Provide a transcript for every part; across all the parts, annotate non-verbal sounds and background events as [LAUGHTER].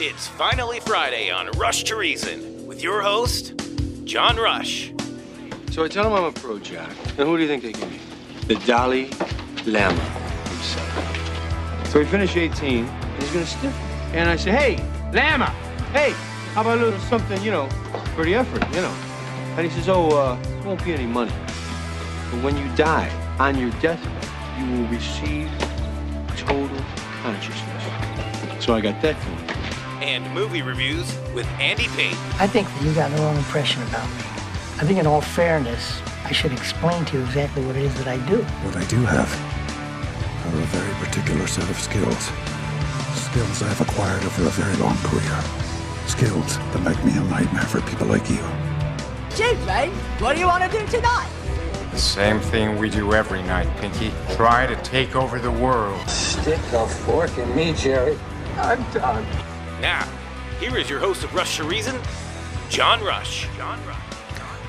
It's finally Friday on Rush to Reason with your host, John Rush. So I tell him I'm a pro, Jack. And who do you think they give me? The Dalai Lama himself. So we finish 18, and he's gonna stiff me. And I say, hey, Lama, hey, how about a little something, you know, for the effort, you know? And he says, oh, uh, there won't be any money. But when you die on your deathbed, you will receive total consciousness. So I got that going. And movie reviews with Andy Pate. I think that you got the wrong impression about me. I think, in all fairness, I should explain to you exactly what it is that I do. What I do have are a very particular set of skills. Skills I've acquired over a very long career. Skills that make me a nightmare for people like you. Chief, mate, what do you want to do tonight? The same thing we do every night, Pinky. Try to take over the world. Stick a fork in me, Jerry. I'm done. Now, here is your host of Rush to Reason, John Rush. John Rush.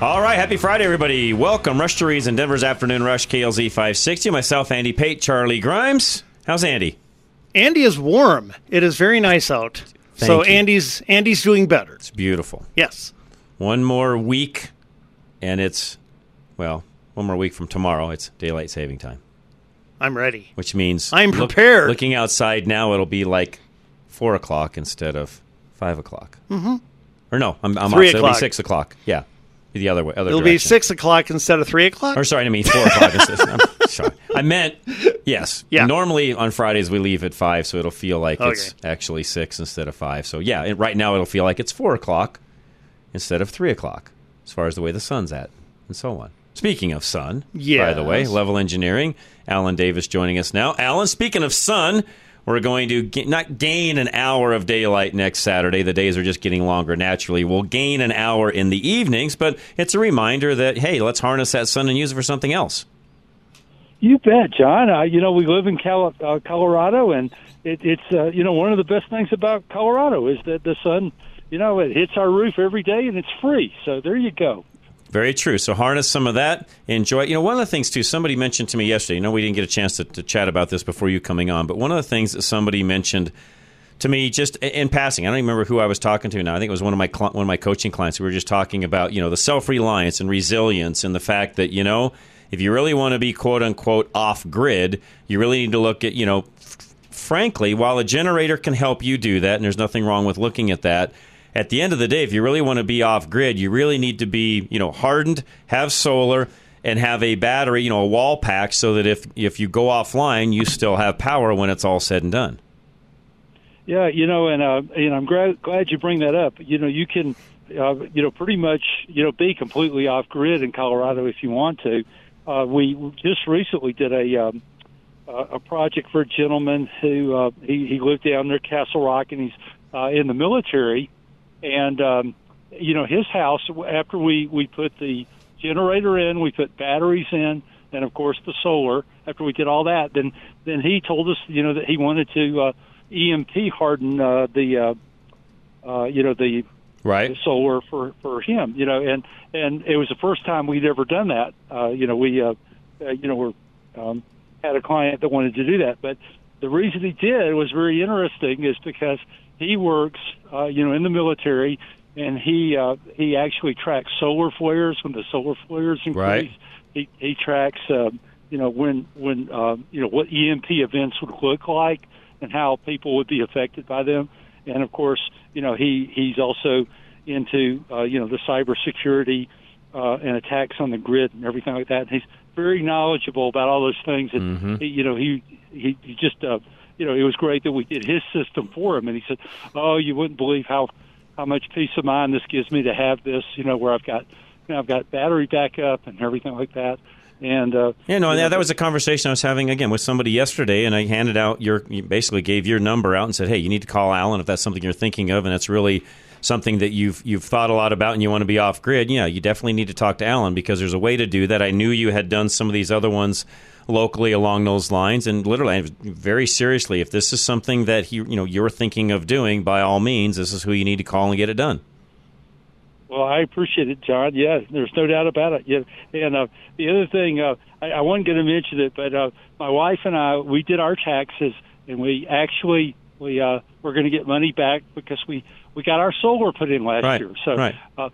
All right, happy Friday, everybody. Welcome, Rush to Reason, Denver's Afternoon Rush, KLZ 560. Myself, Andy Pate, Charlie Grimes. How's Andy? Andy is warm. It is very nice out. so you. Andy's Andy's doing better. It's beautiful. Yes. One more week, and it's, well, one more week from tomorrow, it's daylight saving time, I'm ready. which means I'm prepared. looking outside now, it'll be like 4 o'clock instead of 5 o'clock. Mm-hmm. Or no, I'm, I'm Three off, so it'll be o'clock. 6 o'clock. Yeah. The other way. Other It'll be direction. six o'clock instead of three o'clock. Or sorry, I mean four o'clock. instead. I'm [LAUGHS] sorry. I meant yes. Yeah. Normally on Fridays we leave at five, so it'll feel like it's Okay. actually six instead of five. So yeah, it, right now it'll feel like it's four o'clock instead of three o'clock, as far as the way the sun's at, and so on. Speaking of sun, by the way, Yes. Level Engineering, Alan Davis joining us now. Alan, speaking of sun, we're going to not gain an hour of daylight next Saturday. The days are just getting longer naturally. We'll gain an hour in the evenings, but it's a reminder that, hey, let's harness that sun and use it for something else. You bet, John. Uh, you know, we live in Cal- uh, Colorado, and it, it's uh, you know one of the best things about Colorado is that the sun, you know, it hits our roof every day, and it's free. So there you go. Very true. So harness some of that. Enjoy. You know, one of the things too. Somebody mentioned to me yesterday. You know, we didn't get a chance to, to chat about this before you coming on, but one of the things that somebody mentioned to me just in passing. I don't even remember who I was talking to now. I think it was one of my cli- one of my coaching clients. We were just talking about you know the self reliance and resilience and the fact that you know if you really want to be quote unquote off grid, you really need to look at you know. f- Frankly, while a generator can help you do that, and there's nothing wrong with looking at that, at the end of the day, if you really want to be off grid, you really need to be, you know, hardened, have solar, and have a battery, you know, a wall pack, so that if if you go offline, you still have power when it's all said and done. Yeah, you know, and uh, and I'm glad glad you bring that up. You know, you can, uh, you know, pretty much, you know, be completely off grid in Colorado if you want to. Uh, we just recently did a um, a project for a gentleman who uh, he he lived down near Castle Rock and he's uh, in the military, and um, you know his house after we we put the generator in, we put batteries in, and of course the solar. After we did all that, then then he told us, you know, that he wanted to uh, EMP harden uh, the uh, uh, you know the Right. the solar for for him you know and and it was the first time we'd ever done that uh you know we uh, uh you know we're um had a client that wanted to do that but the reason he did was very interesting is because he works uh you know in the military and he uh he actually tracks solar flares when the solar flares increase Right. he he tracks um you know when when um you know what EMP events would look like and how people would be affected by them and of course, you know he he's also into uh, you know the cybersecurity uh, and attacks on the grid and everything like that. And he's very knowledgeable about all those things. And he, you know he he, he just uh, you know it was great that we did his system for him. And he said, "Oh, you wouldn't believe how how much peace of mind this gives me to have this. You know where I've got you know I've got battery backup and everything like that." And uh, Yeah, no, that, that was a conversation I was having again with somebody yesterday, and I handed out your, you basically gave your number out and said, "Hey, you need to call Alan if that's something you're thinking of, and it's really something that you've you've thought a lot about, and you want to be off grid. Yeah, you definitely need to talk to Alan because there's a way to do that. I knew you had done some of these other ones locally along those lines, and literally, very seriously, if this is something that he, you know you're thinking of doing, by all means, this is who you need to call and get it done. Well, I appreciate it, John. Yeah, there's no doubt about it. Yeah, and uh, the other thing, uh, I, I wasn't going to mention it, but uh, my wife and I, we did our taxes, and we actually we uh, we're going to get money back because we we got our solar put in last Right, year. So right. uh,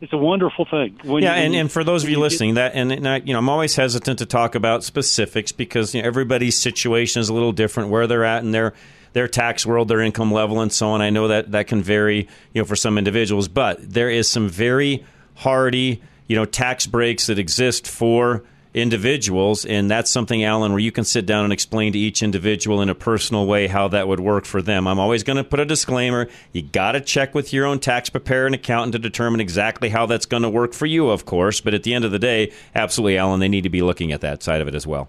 it's a wonderful thing. When yeah, you- and, and for those of you get- listening, that and, and I, you know, I'm always hesitant to talk about specifics because you know, everybody's situation is a little different, where they're at in their their tax world, their income level, and so on. I know that that can vary, you know, for some individuals, but there is some very hardy, you know, tax breaks that exist for individuals, and that's something, Alan, where you can sit down and explain to each individual in a personal way how that would work for them. I'm always going to put a disclaimer: you got to check with your own tax preparer and accountant to determine exactly how that's going to work for you, of course. But at the end of the day, absolutely, Alan, they need to be looking at that side of it as well.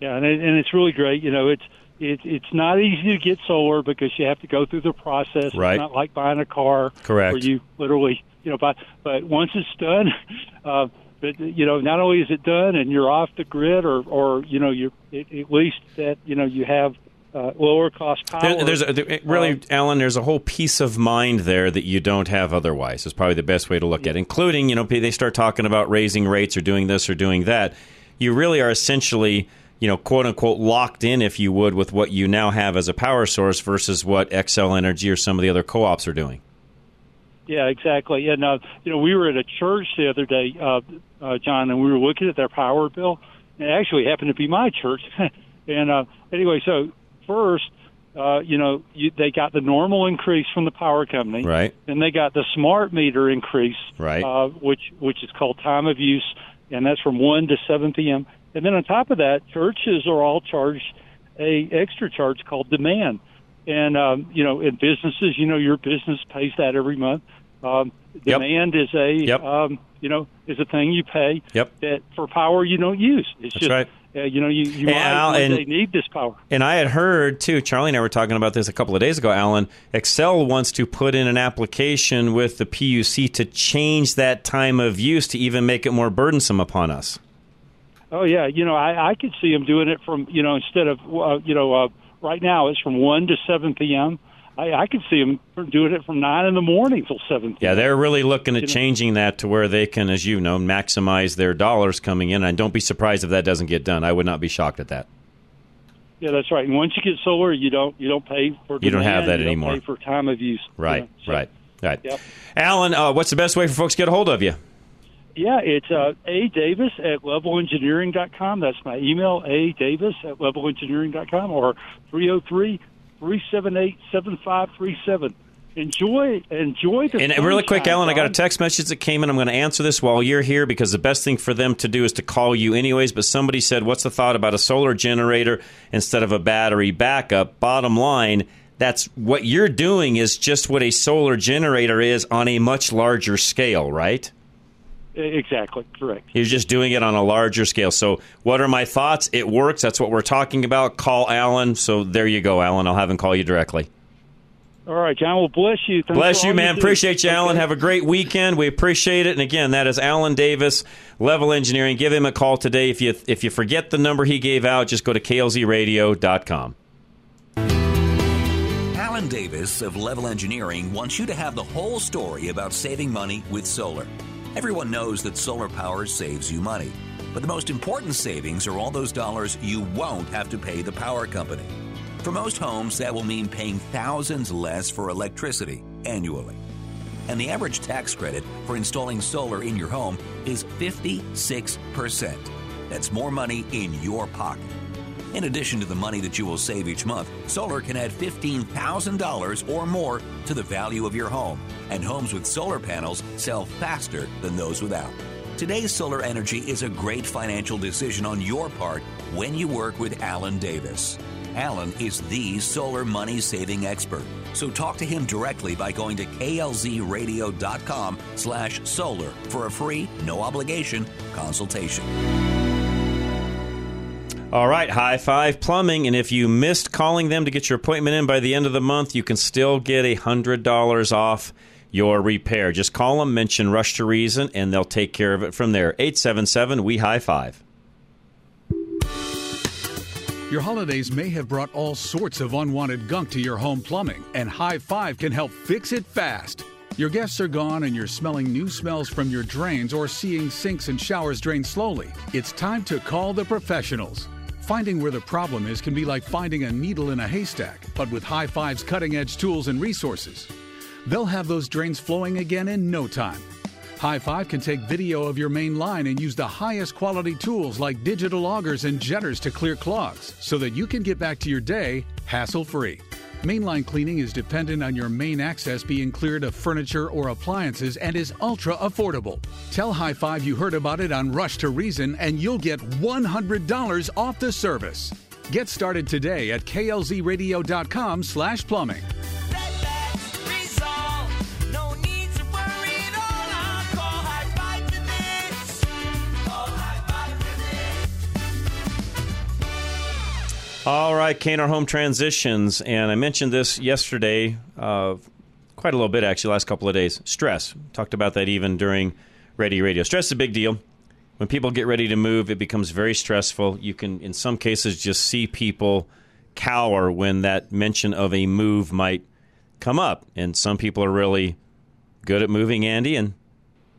Yeah, and, and it's really great. You know, it's it, it's not easy to get solar because you have to go through the process. Right. It's not like buying a car, Correct. Where you literally, you know, buy. But once it's done, [LAUGHS] uh, but you know, not only is it done and you're off the grid, or or you know, you're at at least that you know you have uh, lower cost power. There, there's a, there, really, Um, Alan. There's a whole peace of mind there that you don't have otherwise. Is probably the best way to look at, it. including you know they start talking about raising rates or doing this or doing that. You really are essentially you know quote unquote locked in, if you would, with what you now have as a power source versus what Xcel Energy or some of the other co-ops are doing. Yeah, exactly. And uh, you know, we were at a church the other day, uh, uh, John, and we were looking at their power bill. It actually happened to be my church. [LAUGHS] and uh, anyway, so first, uh, you know, you, they got the normal increase from the power company, Right. Then they got the smart meter increase, Right. Uh, which which is called time of use, and that's from one to seven p.m. And then on top of that, churches are all charged a extra charge called demand. And um, you know, in businesses, you know, your business pays that every month. Um, Yep. demand is a Yep. um, you know is a thing you pay Yep. that for power you don't use. It's That's just right. uh, you know you, you And might Al- and- day need this power. And I had heard too, Charlie and I were talking about this a couple of days ago, Alan. Xcel wants to put in an application with the PUC to change that time of use to even make it more burdensome upon us. Oh yeah, you know I, I could see them doing it from you know instead of uh, you know uh, right now it's from one to seven p.m. I, I could see them doing it from nine in the morning till seven. Yeah, they're really looking at changing that to where they can, as you know, maximize their dollars coming in. And don't be surprised if that doesn't get done. I would not be shocked at that. Yeah, that's right. And once you get solar, you don't you don't pay for You don't have that you don't anymore. Pay for time of use. Right, You know, so- right, right. Yep. Alan, uh, what's the best way for folks to get a hold of you? Yeah, it's uh, A Davis at levelengineering.com. That's my email, A Davis at levelengineering.com or 303 378 7537. Enjoy, enjoy the And really quick, Alan, I got a text message that came in. I'm going to answer this while you're here because the best thing for them to do is to call you anyways. But somebody said, What's the thought about a solar generator instead of a battery backup? Bottom line, that's what you're doing is just what a solar generator is on a much larger scale, right? Exactly, correct. You're just doing it on a larger scale. So, what are my thoughts? It works. That's what we're talking about. Call Alan. So, there you go, Alan. I'll have him call you directly. All right, John. Well, bless you. Thanks Bless you, man. do. Appreciate you, Alan. Okay. Have a great weekend. We appreciate it. And again, that is Alan Davis, Level Engineering. Give him a call today. If you if you forget the number he gave out, just go to klzradio.com. Alan Davis of Level Engineering wants you to have the whole story about saving money with solar. Everyone knows that solar power saves you money. But the most important savings are all those dollars you won't have to pay the power company. For most homes, that will mean paying thousands less for electricity annually. And the average tax credit for installing solar in your home is 56%. That's more money in your pocket. In addition to the money that you will save each month, solar can add $15,000 or more to the value of your home. And homes with solar panels sell faster than those without. Today's solar energy is a great financial decision on your part when you work with Alan Davis. Alan is the solar money saving expert. So talk to him directly by going to klzradio.com slash solar for a free, no obligation consultation. All right, High Five Plumbing. And if you missed calling them to get your appointment in by the end of the month, you can still get $100 off your repair. Just call them, mention Rush to Reason, and they'll take care of it from there. 877 We High Five. Your holidays may have brought all sorts of unwanted gunk to your home plumbing, and High Five can help fix it fast. Your guests are gone and you're smelling new smells from your drains or seeing sinks and showers drain slowly. It's time to call the professionals. Finding where the problem is can be like finding a needle in a haystack, but with High Five's cutting edge tools and resources. They'll have those drains flowing again in no time. High Five can take video of your main line and use the highest quality tools like digital augers and jetters to clear clogs so that you can get back to your day hassle free. Mainline cleaning is dependent on your main access being cleared of furniture or appliances and is ultra affordable. Tell High Five you heard about it on Rush to Reason and you'll get $100 off the service. Get started today at klzradio.com slash plumbing. All right, K&R Home Transitions, and I mentioned this yesterday, uh, quite a little bit actually, last couple of days. Stress. Talked about that even during Ready Radio. Stress is a big deal. When people get ready to move, it becomes very stressful. You can, in some cases, just see people cower when that mention of a move might come up. And some people are really good at moving, Andy, and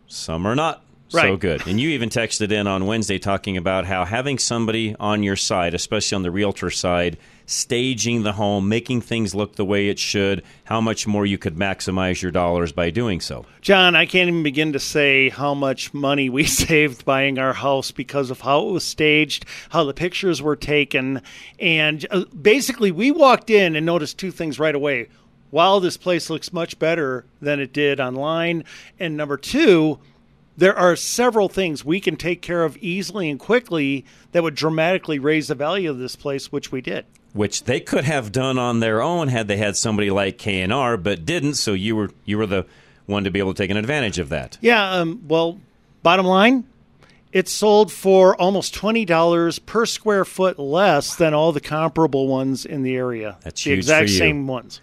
some are not so good. And you even texted in on Wednesday talking about how having somebody on your side, especially on the realtor side, staging the home, making things look the way it should, how much more you could maximize your dollars by doing so. John, I can't even begin to say how much money we [LAUGHS] saved buying our house because of how it was staged, how the pictures were taken. And uh, basically, we walked in and noticed two things right away. Wow, this place looks much better than it did online. And number two, there are several things we can take care of easily and quickly that would dramatically raise the value of this place, which we did. Which they could have done on their own had they had somebody like K&R, but didn't. So you were you were the one to be able to take an advantage of that. Yeah, um, well, bottom line, it sold for almost twenty dollars per square foot less than all the comparable ones in the area. That's the exact same ones.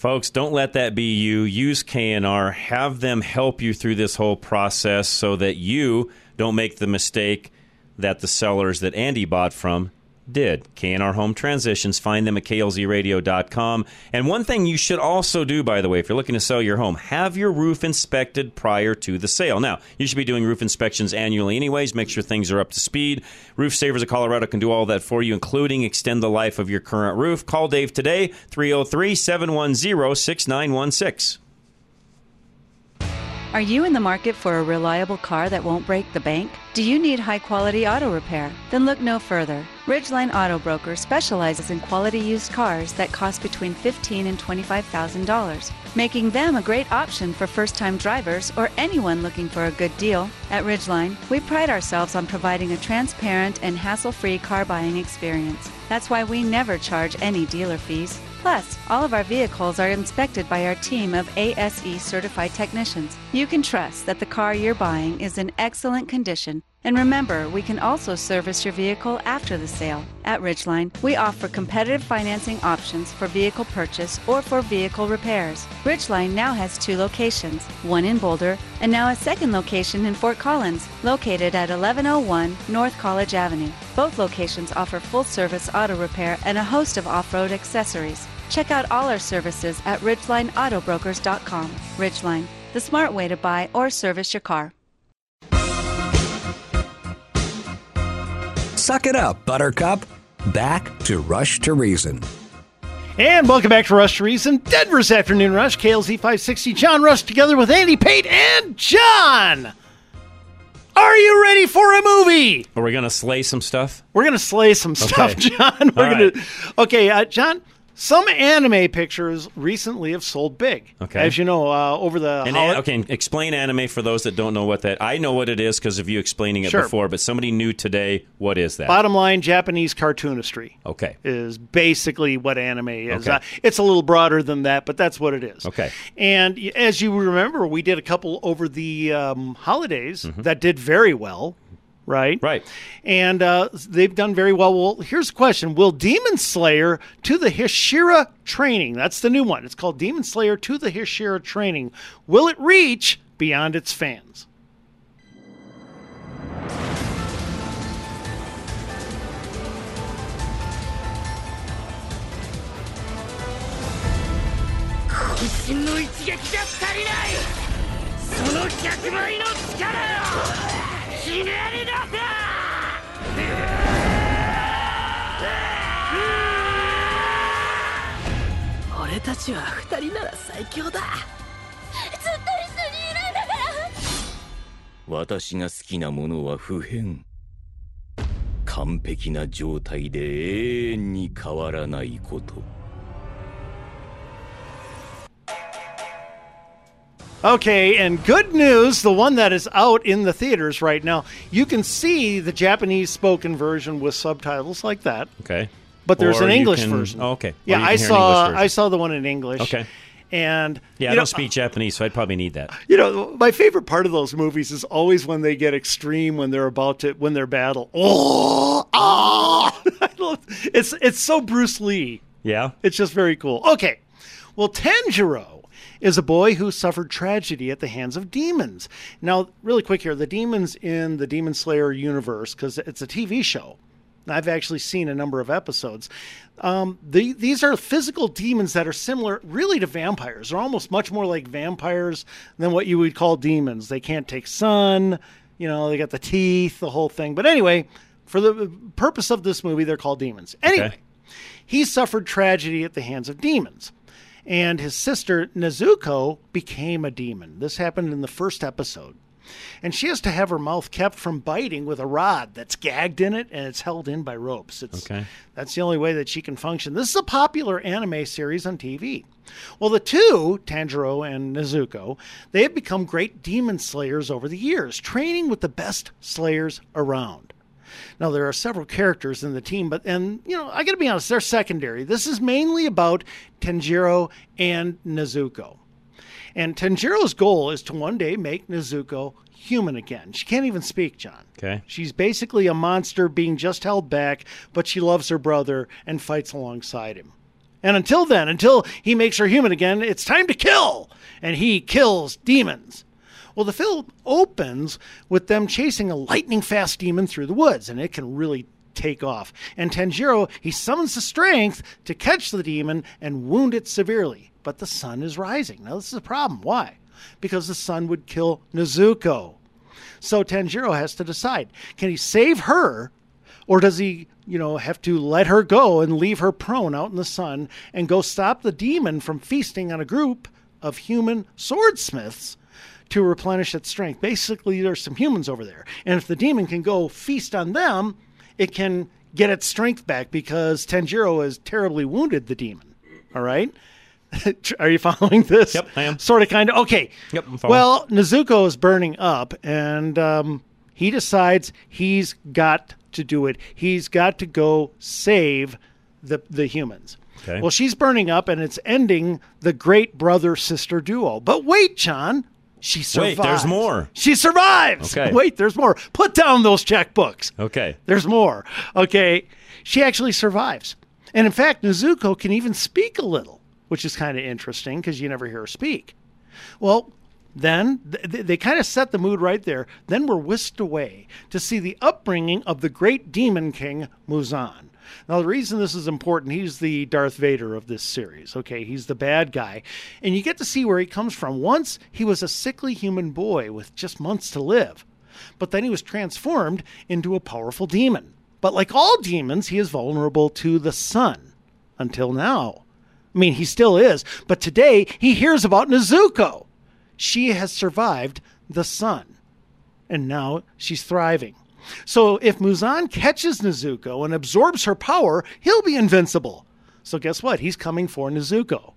Folks, don't let that be you. Use K&R. Have them help you through this whole process so that you don't make the mistake that the sellers that Andy bought from did. K&R Home Transitions. Find them at klzradio.com. And one thing you should also do, by the way, if you're looking to sell your home, have your roof inspected prior to the sale. Now, you should be doing roof inspections annually anyways. Make sure things are up to speed. Roof Savers of Colorado can do all that for you, including extend the life of your current roof. Call Dave today, 303 710 6916. Are you in the market for a reliable car that won't break the bank? Do you need high quality auto repair? Then look no further. Ridgeline Auto Broker specializes in quality used cars that cost between $15,000 and $25,000, making them a great option for first time drivers or anyone looking for a good deal. At Ridgeline, we pride ourselves on providing a transparent and hassle free car buying experience. That's why we never charge any dealer fees. Plus, all of our vehicles are inspected by our team of ASE certified technicians. You can trust that the car you're buying is in excellent condition. And remember, we can also service your vehicle after the sale. At Ridgeline, we offer competitive financing options for vehicle purchase or for vehicle repairs. Ridgeline now has two locations, one in Boulder and now a second location in Fort Collins, located at 1101 North College Avenue. Both locations offer full service auto repair and a host of off road accessories. Check out all our services at RidgelineAutobrokers.com. Ridgeline, the smart way to buy or service your car. Suck it up, Buttercup. Back to Rush to Reason. And welcome back to Rush to Reason, Denver's Afternoon Rush, KLZ 560. John Rush together with Andy Pate and John. Are you ready for a movie? Are we going to slay some stuff? We're going to slay some stuff, [LAUGHS] John. We're All going to. Okay, uh, John. Some anime pictures recently have sold big. Okay. As you know, uh, over the And, holi- okay, explain anime for those that don't know what that. I know what it is because of you explaining it Sure. before, but somebody new today, what is that? bottom line, Japanese cartoonistry. Okay. is basically what anime is. Okay. Uh, it's a little broader than that, but that's what it is. Okay. And y- as you remember, we did a couple over the um, holidays that did very well, right? Right. And uh, they've done very well. Well, here's a question Will Demon Slayer to the Hashira training, that's the new one, it's called Demon Slayer to the Hashira training, will it reach beyond its fans? ひねり出俺たちは二人なら最強だ。ずっと一緒にいるんだから。私が好きなものは不変。完璧な状態で永遠に変わらないこと。Okay, and good news the one that is out in the theaters right now, you can see the Japanese spoken version with subtitles like that. Okay. But there's Or an English can- version. oh, okay. Or Yeah, I can hear an saw I saw the one in English. Okay. And Yeah, I you don't know, speak Japanese, so I'd probably need that. You know, my favorite part of those movies is always when they get extreme when they're about to when they're battle. Oh, [LAUGHS] ah! [LAUGHS] It's it's so Bruce Lee. Yeah. It's just very cool. Okay. Well, Tanjiro is a boy who suffered tragedy at the hands of demons. Now, really quick here, the demons in the Demon Slayer universe because it's a TV show. I've actually seen a number of episodes. Um, the, these are physical demons that are similar, really, to vampires. They're almost much more like vampires than what you would call demons. They can't take sun, you know, they got the teeth, the whole thing. But anyway, for the purpose of this movie, they're called demons. Anyway, Okay. he suffered tragedy at the hands of demons. And his sister, Nezuko, became a demon. This happened in the first episode. And she has to have her mouth kept from biting with a rod that's gagged in it and it's held in by ropes. It's, Okay. That's the only way that she can function. This is a popular anime series on TV. Well, the two, Tanjiro and Nezuko, they have become great demon slayers over the years, training with the best slayers around. Now there are several characters in the team, but and you know I got to be honest, they're secondary. This is mainly about Tanjiro and Nezuko. And Tanjiro's goal is to one day make Nezuko human again. She can't even speak, John. Okay. She's basically a monster being just held back, but she loves her brother and fights alongside him. And until then, until he makes her human again, it's time to kill. And he kills demons. Well, the film opens with them chasing a lightning fast demon through the woods, and it can really take off. And Tanjiro, he summons the strength to catch the demon and wound it severely. But the sun is rising. Now, this is a problem. Why? Because the sun would kill Nezuko. So Tanjiro has to decide can he save her or does he, you know, have to let her go and leave her prone out in the sun and go stop the demon from feasting on a group of human swordsmiths to replenish its strength? Basically, there's some humans over there. And if the demon can go feast on them, it can get its strength back because Tanjiro has terribly wounded the demon. All right? [LAUGHS] Are you following this? Yep, I am. Sort of, kind of. Okay. Yep, I'm following. Well, Nezuko is burning up, and um, he decides he's got to do it. He's got to go save the the humans. Okay. Well, she's burning up, and it's ending the great brother sister duo. But wait, John, she survives. Wait, there's more. She survives. Okay. Wait, there's more. Put down those checkbooks. Okay. There's more. Okay. She actually survives. And in fact, Nezuko can even speak a little, which is kind of interesting because you never hear her speak. Well, then th- they kind of set the mood right there. Then we're whisked away to see the upbringing of the great demon king Muzan. Now, the reason this is important, he's the Darth Vader of this series. Okay, he's the bad guy. And you get to see where he comes from. Once he was a sickly human boy with just months to live, but then he was transformed into a powerful demon. But like all demons, he is vulnerable to the sun until now. I mean, he still is, but today he hears about Nezuko. She has survived the sun, and now she's thriving. So if Muzan catches Nezuko and absorbs her power, he'll be invincible. So guess what? He's coming for Nezuko.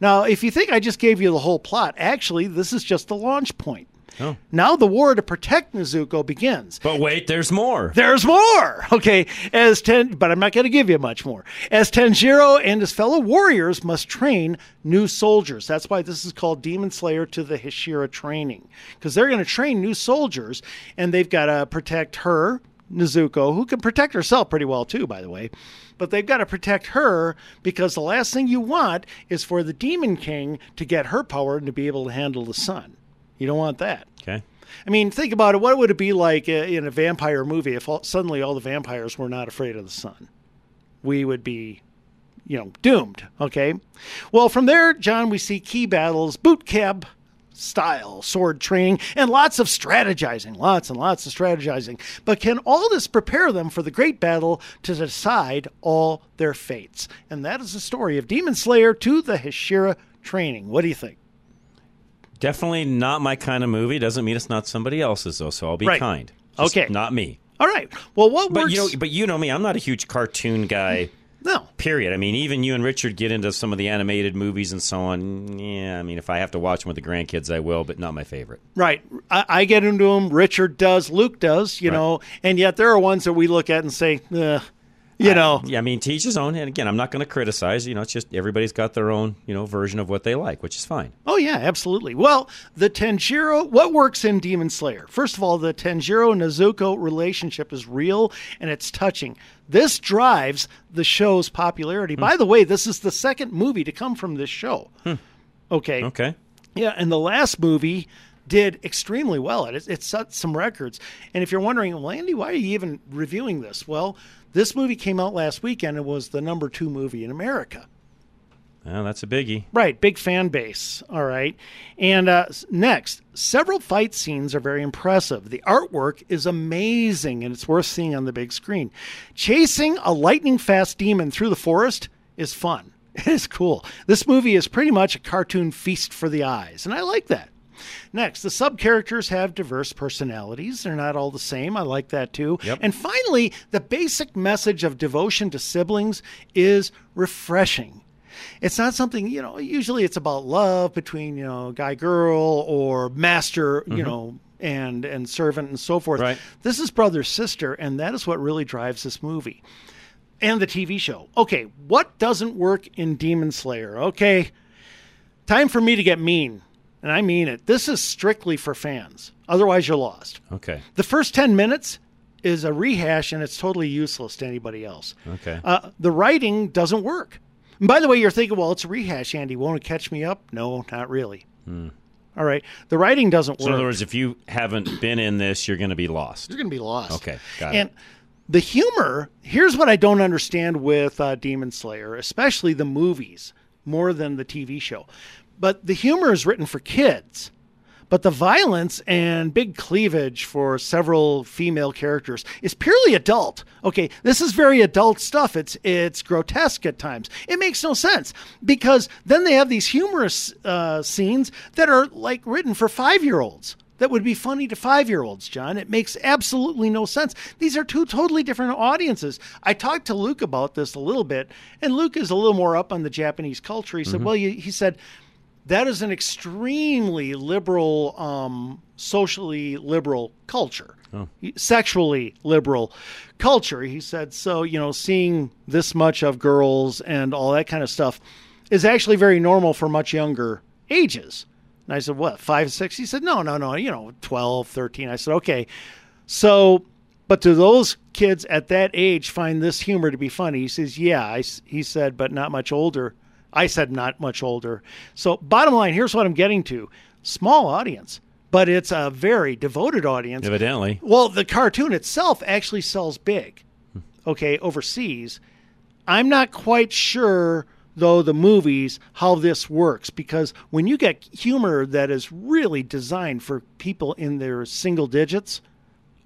Now, if you think I just gave you the whole plot, actually, this is just the launch point. Oh. Now the war to protect Nezuko begins. But wait, there's more. There's more. Okay, as Ten, but I'm not going to give you much more. As Tanjiro and his fellow warriors must train new soldiers. That's why this is called Demon Slayer to the Hashira training, because they're going to train new soldiers, and they've got to protect her, Nezuko, who can protect herself pretty well too, by the way. But they've got to protect her because the last thing you want is for the Demon King to get her power and to be able to handle the sun. You don't want that. Okay. I mean, think about it. What would it be like uh, in a vampire movie if all, suddenly all the vampires were not afraid of the sun? We would be, you know, doomed. Okay. Well, from there, John, we see key battles, boot camp, style, sword training, and lots of strategizing, lots and lots of strategizing. But can all this prepare them for the great battle to decide all their fates? And that is the story of Demon Slayer to the Hashira training. What do you think? Definitely not my kind of movie. Doesn't mean it's not somebody else's though. So I'll be Right. kind. Just Okay. not me. All right. Well, what But works? you know, but you know me. I'm not a huge cartoon guy. [LAUGHS] No. Period. I mean, even you and Richard get into some of the animated movies and so on. Yeah. I mean, if I have to watch them with the grandkids, I will, but not my favorite. Right. I, I get into them. Richard does. Luke does. You Right. know. And yet there are ones that we look at and say, Ugh, you know. Yeah. I mean, teach his own. And again, I'm not going to criticize. You know, it's just everybody's got their own you know version of what they like, which is fine. Oh yeah, absolutely. Well, the Tanjiro, what works in Demon Slayer? First of all, the Tanjiro Nezuko relationship is real and it's touching. This drives the show's popularity. Hmm. By the way, this is the second movie to come from this show. Hmm. Okay. Okay. Yeah, and the last movie did extremely well. It, it set some records. And if you're wondering, well, Andy, why are you even reviewing this? Well, this movie came out last weekend and was the number two movie in America. Well, that's a biggie. Right, big fan base. All right. And uh, next, several fight scenes are very impressive. The artwork is amazing and it's worth seeing on the big screen. Chasing a lightning fast demon through the forest is fun. [LAUGHS] It is cool. This movie is pretty much a cartoon feast for the eyes, and I like that. Next, the sub characters have diverse personalities. They're not all the same. I like that too. And finally, the basic message of devotion to siblings is refreshing. It's not something, you know, usually it's about love between, you know, guy girl or master, you Mhm. know, and and servant and so forth. Right. This is brother sister and that is what really drives this movie. And the TV show. Okay, what doesn't work in Demon Slayer? Okay. Time for me to get mean. And I mean it. This is strictly for fans. Otherwise you're lost. Okay. The first 10 minutes is a rehash and it's totally useless to anybody else. Okay. Uh, the writing doesn't work. And by the way, you're thinking, well, it's a rehash, Andy. Won't it catch me up? No, not really. Hmm. All right. The writing doesn't work. So work. in other words, if you haven't been in this, you're going to be lost. You're going to be lost. Okay, got it. and it. the humor, here's what I don't understand with uh, Demon Slayer, especially the movies, more than the TV show. But the humor is written for kids. But the violence and big cleavage for several female characters is purely adult. Okay, this is very adult stuff. It's it's grotesque at times. It makes no sense because then they have these humorous uh, scenes that are like written for five year olds that would be funny to five year olds, John. It makes absolutely no sense. These are two totally different audiences. I talked to Luke about this a little bit, and Luke is a little more up on the Japanese culture. He said, Mhm. well, you, he said, that is an extremely liberal, um, socially liberal culture, Oh. sexually liberal culture. He said, so, you know, seeing this much of girls and all that kind of stuff is actually very normal for much younger ages. And I said, what, five, six? He said, no, no, no, you know, 12, 13. I said, okay. So, but do those kids at that age find this humor to be funny? He says, yeah. I he said, but not much older. I said, not much older. So, bottom line, here's what I'm getting to small audience, but it's a very devoted audience. Evidently. Well, the cartoon itself actually sells big, okay, overseas. I'm not quite sure, though, the movies, how this works, because when you get humor that is really designed for people in their single digits,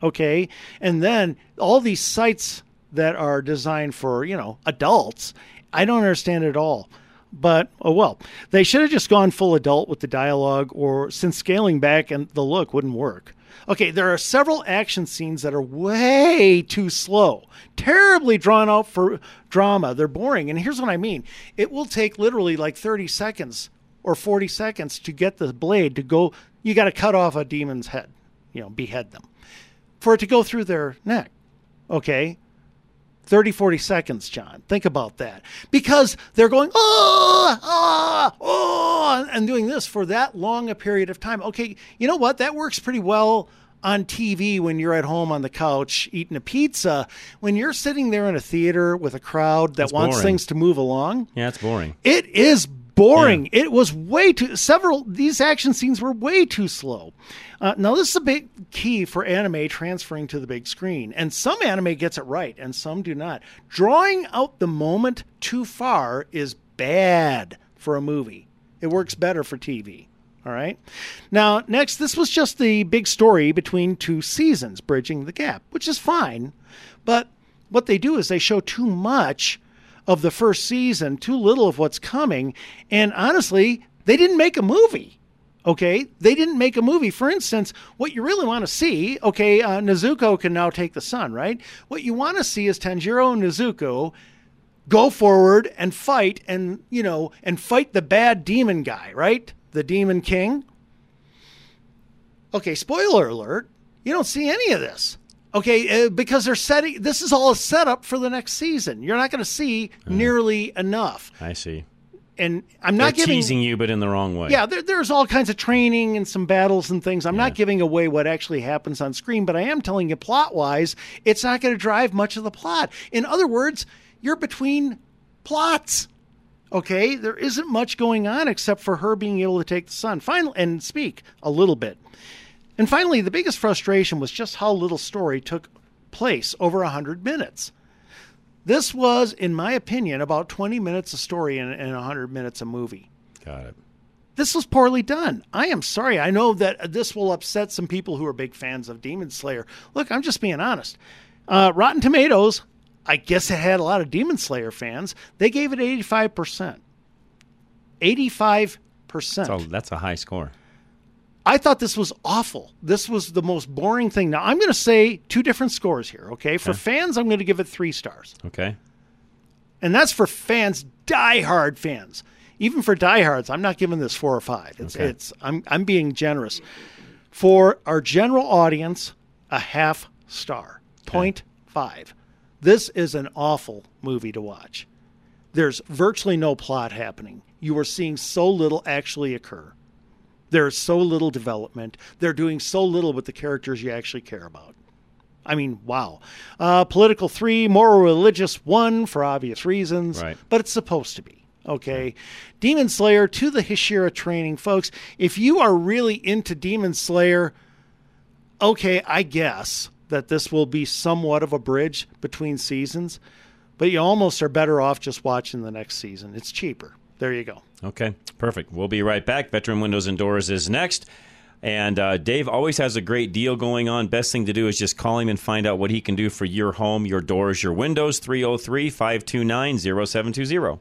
okay, and then all these sites that are designed for, you know, adults, I don't understand it at all. But oh well, they should have just gone full adult with the dialogue, or since scaling back and the look wouldn't work. Okay, there are several action scenes that are way too slow, terribly drawn out for drama. They're boring, and here's what I mean: it will take literally like 30 seconds or 40 seconds to get the blade to go. You got to cut off a demon's head, you know, behead them, for it to go through their neck. Okay, 30, 40 seconds, John. Think about that. Because they're going, oh, ah, oh, and doing this for that long a period of time. Okay, you know what? That works pretty well on TV when you're at home on the couch eating a pizza. When you're sitting there in a theater with a crowd that That's wants boring. things to move along, Yeah, it's boring. it is boring. It was way too several these action scenes were way too slow. Uh, now this is a big key for anime transferring to the big screen, and some anime gets it right, and some do not. Drawing out the moment too far is bad for a movie. It works better for TV. All right. Now, next, this was just the big story between two seasons, bridging the gap, which is fine. But what they do is they show too much of the first season, too little of what's coming. And honestly, they didn't make a movie. Okay, they didn't make a movie. For instance, what you really want to see, okay, uh, Nezuko can now take the sun, right? What you want to see is Tanjiro and Nezuko go forward and fight, and you know, and fight the bad demon guy, right? The demon king. Okay, spoiler alert: you don't see any of this. Okay, uh, because they're setting. This is all a setup for the next season. You're not going to see nearly enough. I see. And I'm not They're giving teasing you, but in the wrong way. yeah, there, there's all kinds of training and some battles and things. I'm not giving away what actually happens on screen, but I am telling you plot wise, it's not going to drive much of the plot. In other words, you're between plots. Okay, there isn't much going on except for her being able to take the sun finally and speak a little bit. And finally, the biggest frustration was just how little story took place over 100 minutes. This was, in my opinion, about 20 minutes of story and, and 100 minutes of movie. Got it. This was poorly done. I am sorry. I know that this will upset some people who are big fans of Demon Slayer. Look, I'm just being honest. Uh, Rotten Tomatoes, I guess it had a lot of Demon Slayer fans. They gave it 85%. 85%. So that's a high score. I thought this was awful. This was the most boring thing. Now, I'm going to say two different scores here, okay? For fans, I'm going to give it three stars. Okay. And that's for fans, diehard fans. Even for diehards, I'm not giving this four or five. It's, Okay. it's I'm, I'm being generous. For our general audience, a half star, point five. This is an awful movie to watch. There's virtually no plot happening. You are seeing so little actually occur. There's so little development. They're doing so little with the characters you actually care about. I mean, wow. Uh, political three, moral religious one for obvious reasons, Right. but it's supposed to be. Okay. Demon Slayer to the Hashira training, folks. If you are really into Demon Slayer, okay, I guess that this will be somewhat of a bridge between seasons, but you almost are better off just watching the next season. It's cheaper. There you go. Okay, perfect. We'll be right back. Veteran Windows and Doors is next. And uh, Dave always has a great deal going on. Best thing to do is just call him and find out what he can do for your home, your doors, your windows. 303 529 0720.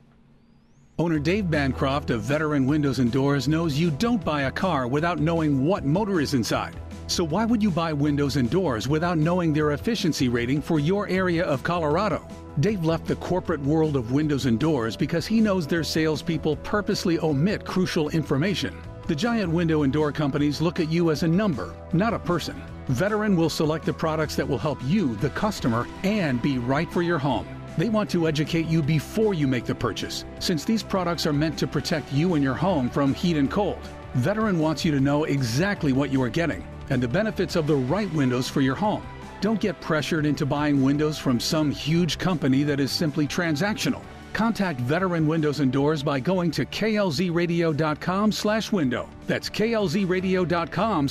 Owner Dave Bancroft of Veteran Windows and Doors knows you don't buy a car without knowing what motor is inside. So why would you buy windows and doors without knowing their efficiency rating for your area of Colorado? Dave left the corporate world of windows and doors because he knows their salespeople purposely omit crucial information. The giant window and door companies look at you as a number, not a person. Veteran will select the products that will help you, the customer, and be right for your home. They want to educate you before you make the purchase, since these products are meant to protect you and your home from heat and cold. Veteran wants you to know exactly what you are getting and the benefits of the right windows for your home. Don't get pressured into buying windows from some huge company that is simply transactional. Contact Veteran Windows and Doors by going to klzradio.com slash window. That's klzradio.com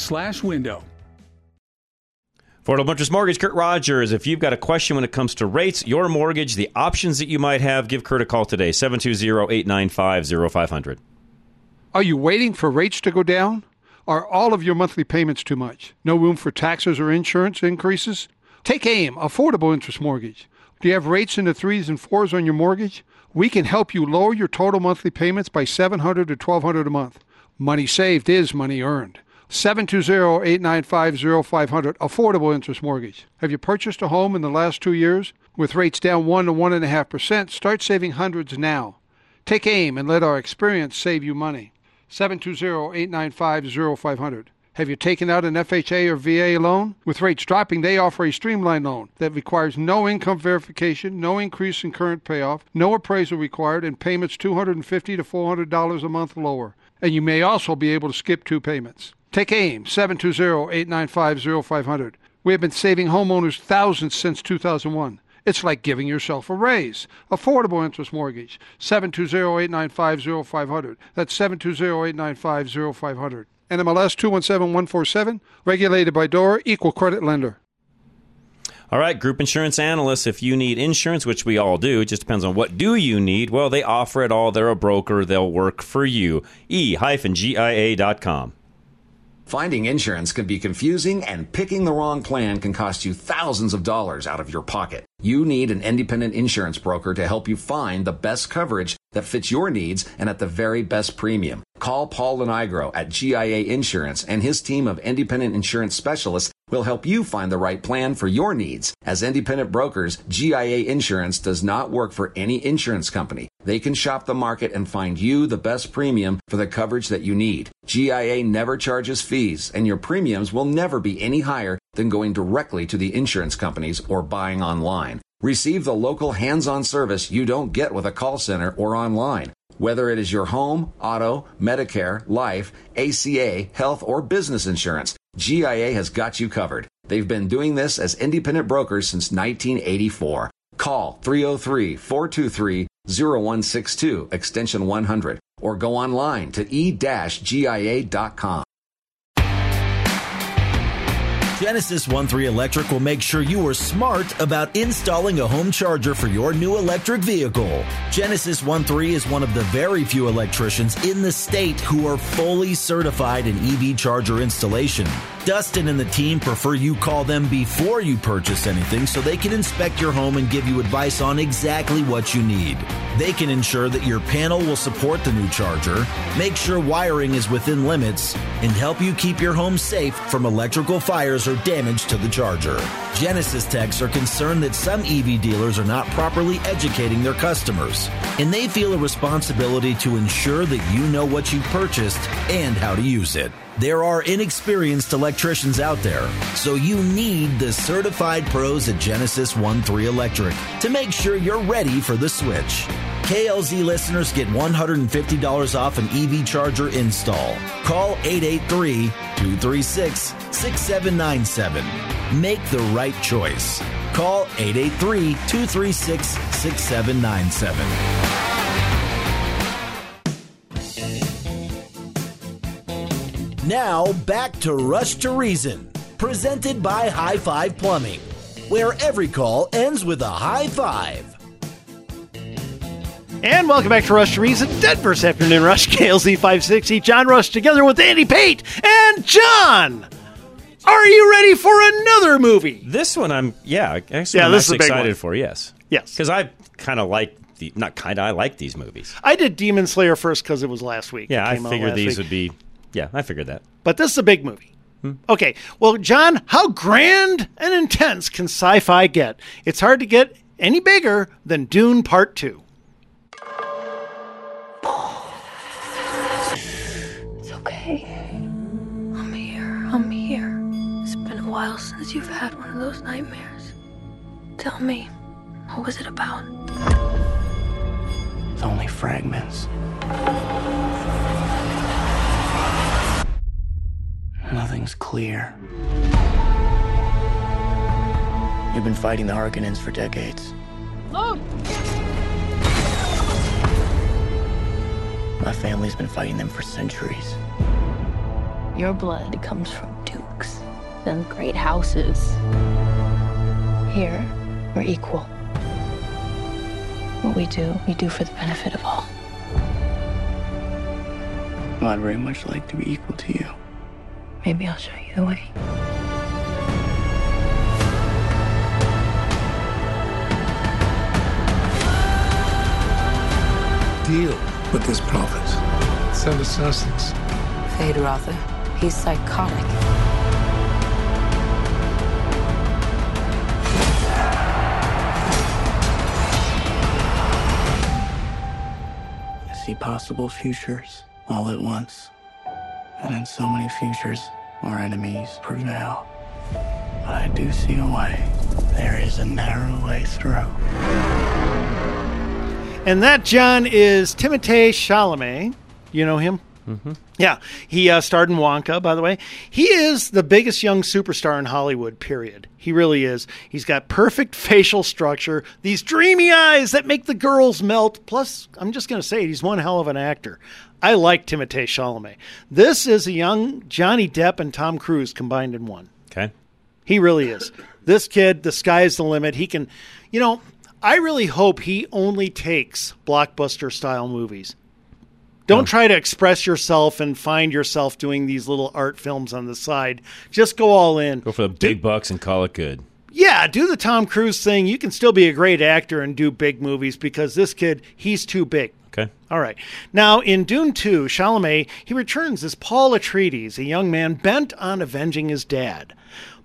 Affordable Interest Mortgage, Kurt Rogers. If you've got a question when it comes to rates, your mortgage, the options that you might have, give Kurt a call today, 720 895 0500. Are you waiting for rates to go down? Are all of your monthly payments too much? No room for taxes or insurance increases? Take AIM, Affordable Interest Mortgage. Do you have rates in the threes and fours on your mortgage? We can help you lower your total monthly payments by 700 to 1,200 a month. Money saved is money earned. 720-895-0500, Affordable Interest Mortgage. Have you purchased a home in the last two years? With rates down 1 to 1.5%, start saving hundreds now. Take AIM and let our experience save you money. 720-895-0500. Have you taken out an FHA or VA loan? With rates dropping, they offer a streamlined loan that requires no income verification, no increase in current payoff, no appraisal required, and payments 250 to $400 a month lower. And you may also be able to skip two payments. Take AIM, 720-895-0500. We have been saving homeowners thousands since 2001. It's like giving yourself a raise. Affordable interest mortgage, 720-895-0500. That's 720-895-0500. NMLS 217147, regulated by DORA, equal credit lender. All right, group insurance analysts, if you need insurance, which we all do, it just depends on what do you need. Well, they offer it all. They're a broker. They'll work for you. E-GIA.com. Finding insurance can be confusing, and picking the wrong plan can cost you thousands of dollars out of your pocket. You need an independent insurance broker to help you find the best coverage that fits your needs and at the very best premium. Call Paul Lenigro at GIA Insurance, and his team of independent insurance specialists will help you find the right plan for your needs. As independent brokers, GIA Insurance does not work for any insurance company. They can shop the market and find you the best premium for the coverage that you need. GIA never charges fees, and your premiums will never be any higher than going directly to the insurance companies or buying online. Receive the local hands-on service you don't get with a call center or online. Whether it is your home, auto, Medicare, life, ACA, health, or business insurance, GIA has got you covered. They've been doing this as independent brokers since 1984. Call 303 423 0162 extension 100 or go online to e-gia.com. Genesis 1-3 Electric will make sure you are smart about installing a home charger for your new electric vehicle. Genesis 1-3 is one of the very few electricians in the state who are fully certified in EV charger installation. Dustin and the team prefer you call them before you purchase anything so they can inspect your home and give you advice on exactly what you need. They can ensure that your panel will support the new charger, make sure wiring is within limits, and help you keep your home safe from electrical fires or damage to the charger. Genesis techs are concerned that some EV dealers are not properly educating their customers, and they feel a responsibility to ensure that you know what you purchased and how to use it. There are inexperienced electricians out there, so you need the certified pros at Genesis 1-3 Electric to make sure you're ready for the switch. KLZ listeners get $150 off an EV charger install. Call 883-236-6797. Make the right choice. Call 883-236-6797. Now, back to Rush to Reason, presented by High Five Plumbing, where every call ends with a high five. And welcome back to Rush to Reason, Denver's Afternoon Rush, [LAUGHS] KLZ 560. John Rush together with Andy Pate. And John, are you ready for another movie? This one, I'm yeah, actually, Yeah, I'm this is a actually big excited for. Yes, Yes. because I kind of like the not kind of I like these movies. I did Demon Slayer first because it was last week. Yeah, I figured these week. would be. Yeah, I figured that. But this is a big movie. Hmm. Okay, well, John, how grand and intense can sci fi get? It's hard to get any bigger than Dune Part 2. While since you've had one of those nightmares. Tell me, what was it about? It's only fragments. Nothing's clear. You've been fighting the Harkonnens for decades. My family's been fighting them for centuries. Your blood comes from dukes and great houses. Here, we're equal. What we do, we do for the benefit of all. Well, I'd very much like to be equal to you. Maybe I'll show you the way. Deal with this province. Send assassins. Feyd-Rautha. He's psychotic. Possible futures all at once. And in so many futures, our enemies prevail. But I do see a way. There is a narrow way through. And that, John, is Timothée Chalamet. You know him? Mm-hmm. Yeah, he uh, starred in Wonka, by the way. He is the biggest young superstar in Hollywood, period. He really is. He's got perfect [LAUGHS] facial structure, these dreamy eyes that make the girls melt. Plus, I'm just going to say, it, he's one hell of an actor. I like Timothée Chalamet. This is a young Johnny Depp and Tom Cruise combined in one. Okay. He really is. This kid, the sky's the limit. He can, you know, I really hope he only takes blockbuster style movies. Don't try to express yourself and find yourself doing these little art films on the side. Just go all in. Go for the big bucks and call it good. Yeah, do the Tom Cruise thing. You can still be a great actor and do big movies because this kid, he's too big. Okay. All right. Now, in Dune 2, Chalamet, he returns as Paul Atreides, a young man bent on avenging his dad.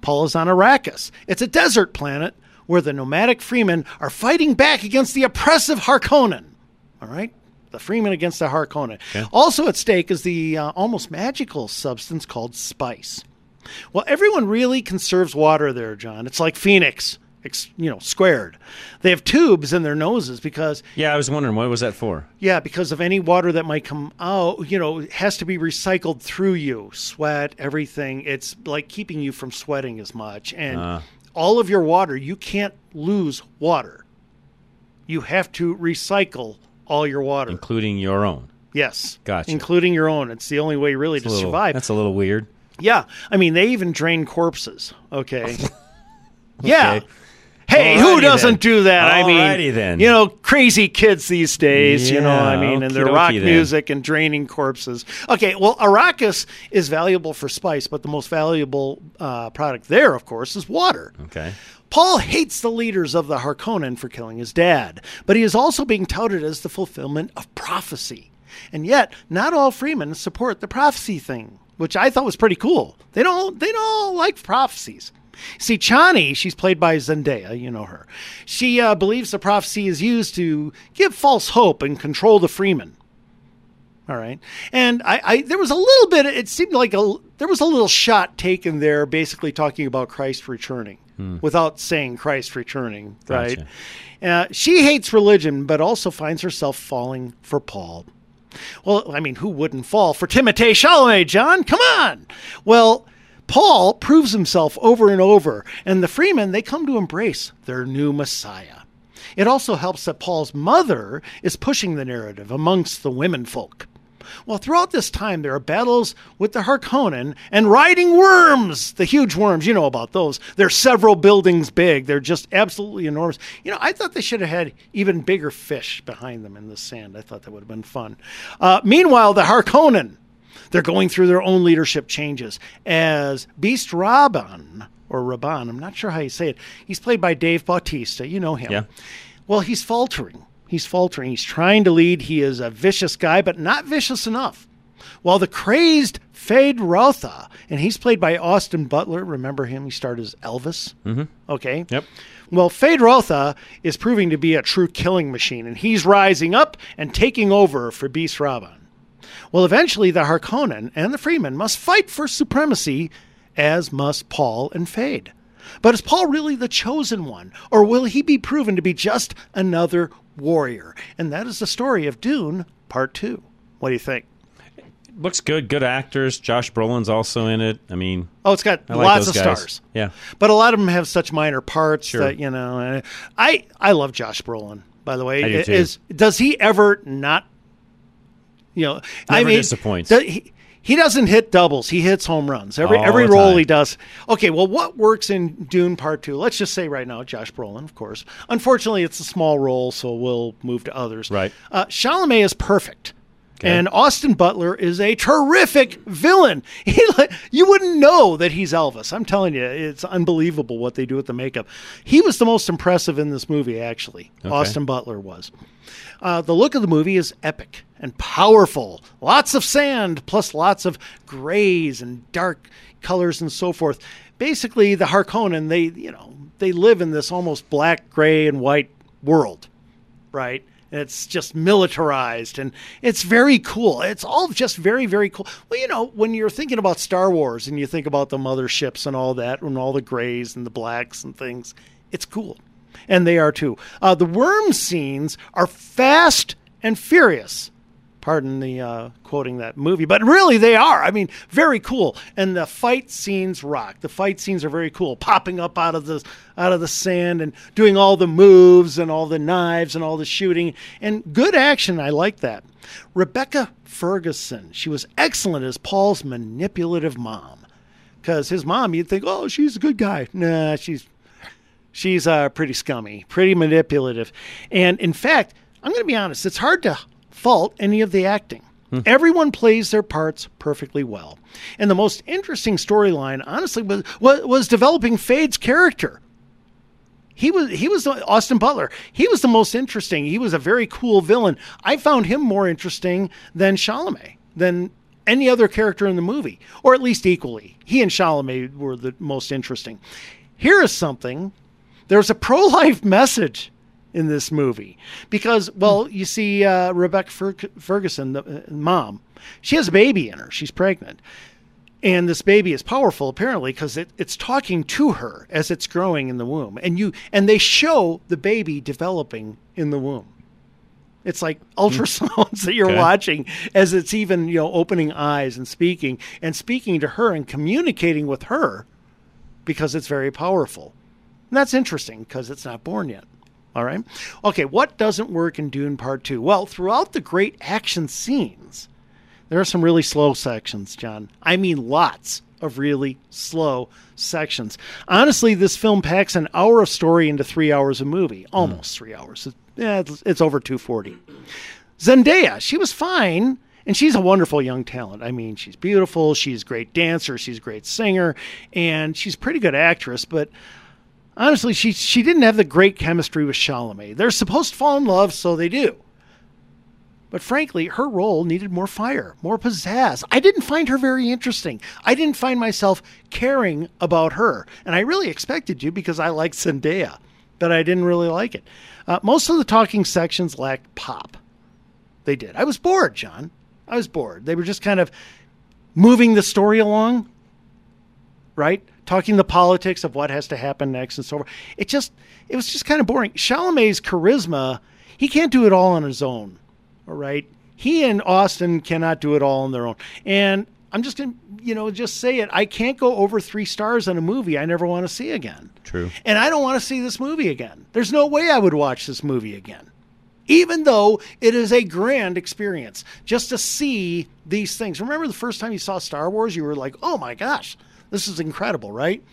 Paul is on Arrakis. It's a desert planet where the nomadic Fremen are fighting back against the oppressive Harkonnen. All right? The Fremen against the Harkonnen. Okay. Also at stake is the uh, almost magical substance called spice. Well, everyone really conserves water there, John. It's like Phoenix, you know, squared. They have tubes in their noses because Yeah, I was wondering what was that for? yeah, because of any water that might come out, you know, it has to be recycled through you. Sweat, everything. It's like keeping you from sweating as much. And Ah. all of your water, you can't lose water. You have to recycle all your water. Including your own. yes. Gotcha. Including your own. It's the only way really to little- survive. That's a little weird. Yeah. I mean, they even drain corpses. Okay. [LAUGHS] Yeah. Okay. Hey, who doesn't then. do that? I mean, Alrighty then. you know, crazy kids these days, you know, I mean, and their rock then. music and draining corpses. Okay, well, Arrakis is valuable for spice, but the most valuable uh, product there, of course, is water. Okay. Paul hates the leaders of the Harkonnen for killing his dad, but he is also being touted as the fulfillment of prophecy. And yet, not all Fremen support the prophecy thing, which I thought was pretty cool. They don't they don't like prophecies. See, Chani, she's played by Zendaya, you know her. She uh, believes the prophecy is used to give false hope and control the Fremen. All right, and I, I there was a little bit. It seemed like a there was a little shot taken there, basically talking about Christ returning Hmm. without saying Christ returning. Right? Gotcha. Uh, she hates religion, but also finds herself falling for Paul. Well, I mean, who wouldn't fall for Timothée Chalamet, John? Come on. Well, Paul proves himself over and over, and the Fremen, they come to embrace their new Messiah. It also helps that Paul's mother is pushing the narrative amongst the women folk. Well, throughout this time, there are battles with the Harkonnen and riding worms, the huge worms. You know about those. They're several buildings big. They're just absolutely enormous. You know, I thought they should have had even bigger fish behind them in the sand. I thought that would have been fun. Uh, meanwhile, the Harkonnen, they're going through their own leadership changes as Beast Rabban, or Rabban, I'm not sure how you say it. He's played by Dave Bautista. You know him. Yeah. Well, he's faltering. He's faltering. He's trying to lead. He is a vicious guy, but not vicious enough. While the crazed Feyd-Rautha, and he's played by Austin Butler. Remember him? He starred as Elvis. Mm-hmm. Okay. Yep. Well, Feyd-Rautha is proving to be a true killing machine, and he's rising up and taking over for Beast Rabban. Well, eventually the Harkonnen and the Fremen must fight for supremacy, as must Paul and Feyd. But is Paul really the chosen one, or will he be proven to be just another warrior? And that is the story of Dune Part 2. What do you think? Looks good. Good actors. Josh Brolin's also in it. I mean, Oh, it's got I like lots of guys. stars. Yeah. But a lot of them have such minor parts Sure. that, you know, I I love Josh Brolin, by the way. I do. Is does he ever not you know, I Never mean disappoints. the- he, he doesn't hit doubles. He hits home runs. Every All every time. he does. Okay, well what works in Dune Part 2? Let's just say right now Josh Brolin, of course. Unfortunately, it's a small role, so we'll move to others. Right. Uh, Chalamet is perfect. Okay. And Austin Butler is a terrific villain. [LAUGHS] He, you wouldn't know that he's Elvis. I'm telling you, it's unbelievable what they do with the makeup. He was the most impressive in this movie, actually. Okay. Austin Butler was. Uh, the look of the movie is epic and powerful. Lots of sand, plus lots of grays and dark colors and so forth. Basically, the Harkonnen, they, you know, they live in this almost black, gray, and white world, right? It's just militarized and it's very cool. It's all just very, very cool. Well, you know, when you're thinking about Star Wars and you think about the motherships and all that, and all the grays and the blacks and things, it's cool. And they are too. Uh, the worm scenes are fast and furious. Pardon the uh, quoting that movie, but really they are. I mean, very cool. And the fight scenes rock. The fight scenes are very cool, popping up out of the out of the sand and doing all the moves and all the knives and all the shooting and good action. I like that. Rebecca Ferguson, she was excellent as Paul's manipulative mom because his mom, you'd think, oh, she's a good guy. Nah, she's She's uh, pretty scummy, pretty manipulative. And in fact, I'm going to be honest, it's hard to fault any of the acting. Hmm. Everyone plays their parts perfectly well. And the most interesting storyline, honestly, was, was, was developing Feyd's character. He was he was Austin Butler. He was the most interesting. He was a very cool villain. I found him more interesting than Chalamet, than any other character in the movie, or at least equally. He and Chalamet were the most interesting. Here is something. There's a pro-life [LAUGHS] message in this movie because, well, you see uh, Rebecca Fer- Ferguson, the uh, mom, she has a baby in her. She's pregnant. And this baby is powerful apparently because it, it's talking to her as it's growing in the womb. And you and they show the baby developing in the womb. It's like ultrasounds [LAUGHS] that you're Okay. watching as it's even, you know, opening eyes and speaking and speaking to her and communicating with her because it's very powerful. And that's interesting because it's not born yet. All right. Okay, what doesn't work in Dune Part 2? Well, throughout the great action scenes, there are some really slow sections, John. I mean, lots of really slow sections. Honestly, this film packs an hour of story into three hours of movie, hmm. almost three hours. Yeah, it's, it's over 240. Zendaya, she was fine, and she's a wonderful young talent. I mean, she's beautiful, she's a great dancer, she's a great singer, and she's a pretty good actress, but honestly, she she didn't have the great chemistry with Chalamet. They're supposed to fall in love, so they do. But frankly, her role needed more fire, more pizzazz. I didn't find her very interesting. I didn't find myself caring about her. And I really expected to because I like Zendaya, but I didn't really like it. Uh, most of the talking sections lacked pop. They did. I was bored, John. I was bored. They were just kind of moving the story along, right? Talking the politics of what has to happen next and so forth. It just, it was just kind of boring. Chalamet's charisma, he can't do it all on his own, all right? He and Austin cannot do it all on their own. And I'm just going to, you know, just say it. I can't go over three stars on a movie I never want to see again. True. And I don't want to see this movie again. There's no way I would watch this movie again. Even though it is a grand experience just to see these things. Remember the first time you saw Star Wars, you were like, oh my gosh, this is incredible, right?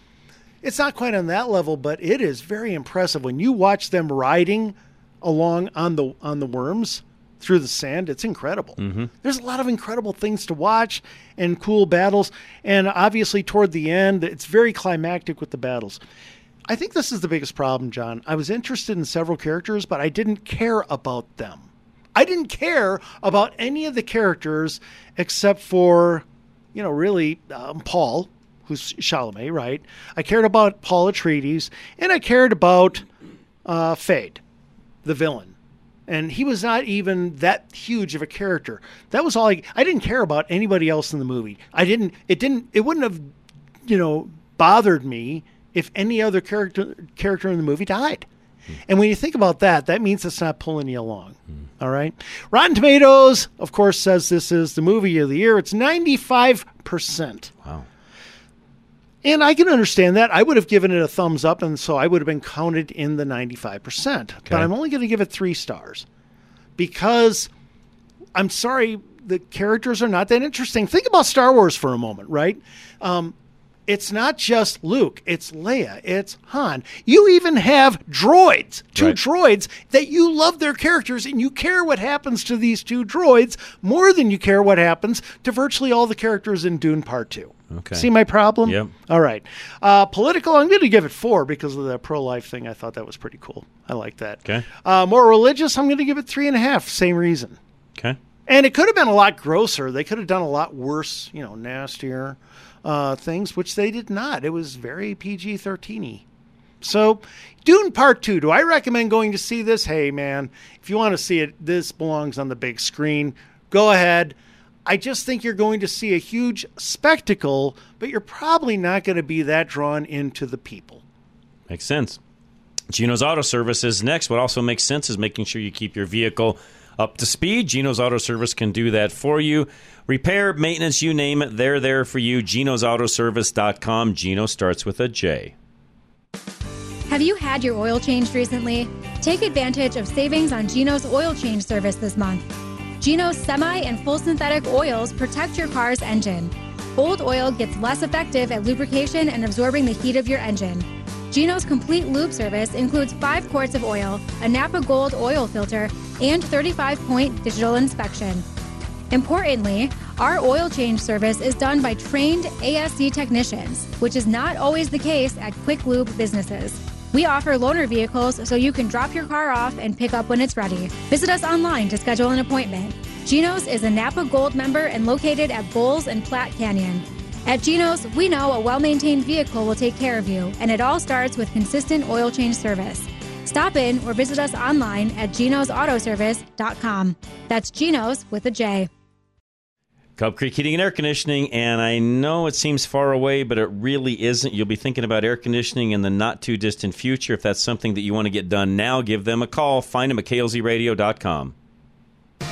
It's not quite on that level, but it is very impressive when you watch them riding along on the on the worms through the sand. It's incredible. Mm-hmm. There's a lot of incredible things to watch and cool battles. And obviously, toward the end, it's very climactic with the battles. I think this is the biggest problem, John. I was interested in several characters, but I didn't care about them. I didn't care about any of the characters except for, you know, really um, Paul, who's Chalamet, right? I cared about Paul Atreides, and I cared about uh, Feyd, the villain and he was not even that huge of a character. That was all I I didn't care about anybody else in the movie. I didn't it didn't it wouldn't have you know bothered me if any other character character in the movie died. And when you think about that, that means it's not pulling you along. All right. Rotten Tomatoes, of course, says this is the movie of the year. It's 95%. Wow. And I can understand that. I would have given it a thumbs up, and so I would have been counted in the 95%. But I'm only going to give it three stars because I'm sorry, the characters are not that interesting. Think about Star Wars for a moment, right? Um, it's not just Luke, it's Leia, it's Han. You even have droids, two Right. droids that you love their characters and you care what happens to these two droids more than you care what happens to virtually all the characters in Dune Part 2. Okay. See my problem? Yep. All right. Uh, political, I'm going to give it four because of the pro life thing. I thought that was pretty cool. I like that. Okay. Uh, more religious, I'm going to give it three and a half. Same reason. Okay. And it could have been a lot grosser. They could have done a lot worse, you know, nastier uh, things, which they did not. It was very PG 13 So, Dune Part 2. Do I recommend going to see this? Hey, man, if you want to see it, this belongs on the big screen. Go ahead. I just think you're going to see a huge spectacle, but you're probably not going to be that drawn into the people. Makes sense. Jeno's Auto Service is next. What also makes sense is making sure you keep your vehicle up to speed. Jeno's Auto Service can do that for you. Repair, maintenance, you name it, they're there for you. Jeno'sAutoservice.com. Jeno starts with a J. Have you had your oil changed recently? Take advantage of savings on Jeno's oil change service this month. Jeno's semi and full synthetic oils protect your car's engine. Old oil gets less effective at lubrication and absorbing the heat of your engine. Jeno's complete lube service includes five quarts of oil, a Napa Gold oil filter, and 35 point digital inspection. Importantly, our oil change service is done by trained ASE technicians, which is not always the case at quick lube businesses. We offer loaner vehicles so you can drop your car off and pick up when it's ready. Visit us online to schedule an appointment. Jeno's is a Napa Gold member and located at Bowles and Platte Canyon. At Jeno's, we know a well maintained vehicle will take care of you, and it all starts with consistent oil change service. Stop in or visit us online at jenosautoservice.com. That's Jeno's with a J. Cub Creek Heating and Air Conditioning, and I know it seems far away, but it really isn't. You'll be thinking about air conditioning in the not too distant future. If that's something that you want to get done now, give them a call. Find them at klzradio.com.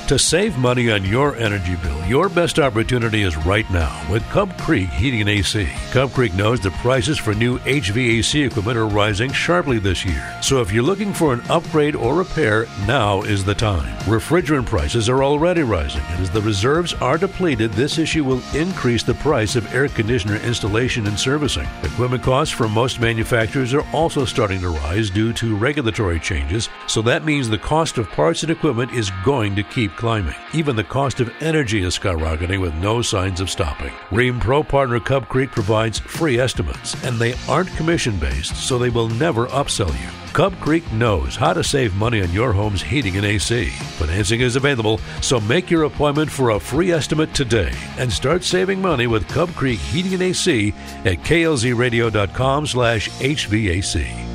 To save money on your energy bill, your best opportunity is right now with Cub Creek Heating and AC. Cub Creek knows the prices for new HVAC equipment are rising sharply this year. So if you're looking for an upgrade or repair, now is the time. Refrigerant prices are already rising, and as the reserves are depleted, this issue will increase the price of air conditioner installation and servicing. Equipment costs from most manufacturers are also starting to rise due to regulatory changes, so that means the cost of parts and equipment is going to keep climbing. Even the cost of energy is skyrocketing with no signs of stopping. Rheem Pro partner Cub Creek provides free estimates, and they aren't commission based, so they will never upsell you. Cub Creek knows how to save money on your home's heating and AC. Financing is available, so make your appointment for a free estimate today and start saving money with Cub Creek Heating and AC at klzradio.com slash HVAC.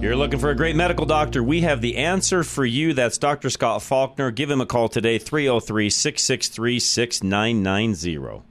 You're looking for a great medical doctor. We have the answer for you. That's Dr. Scott Faulkner. Give him a call today, 303 663 6990.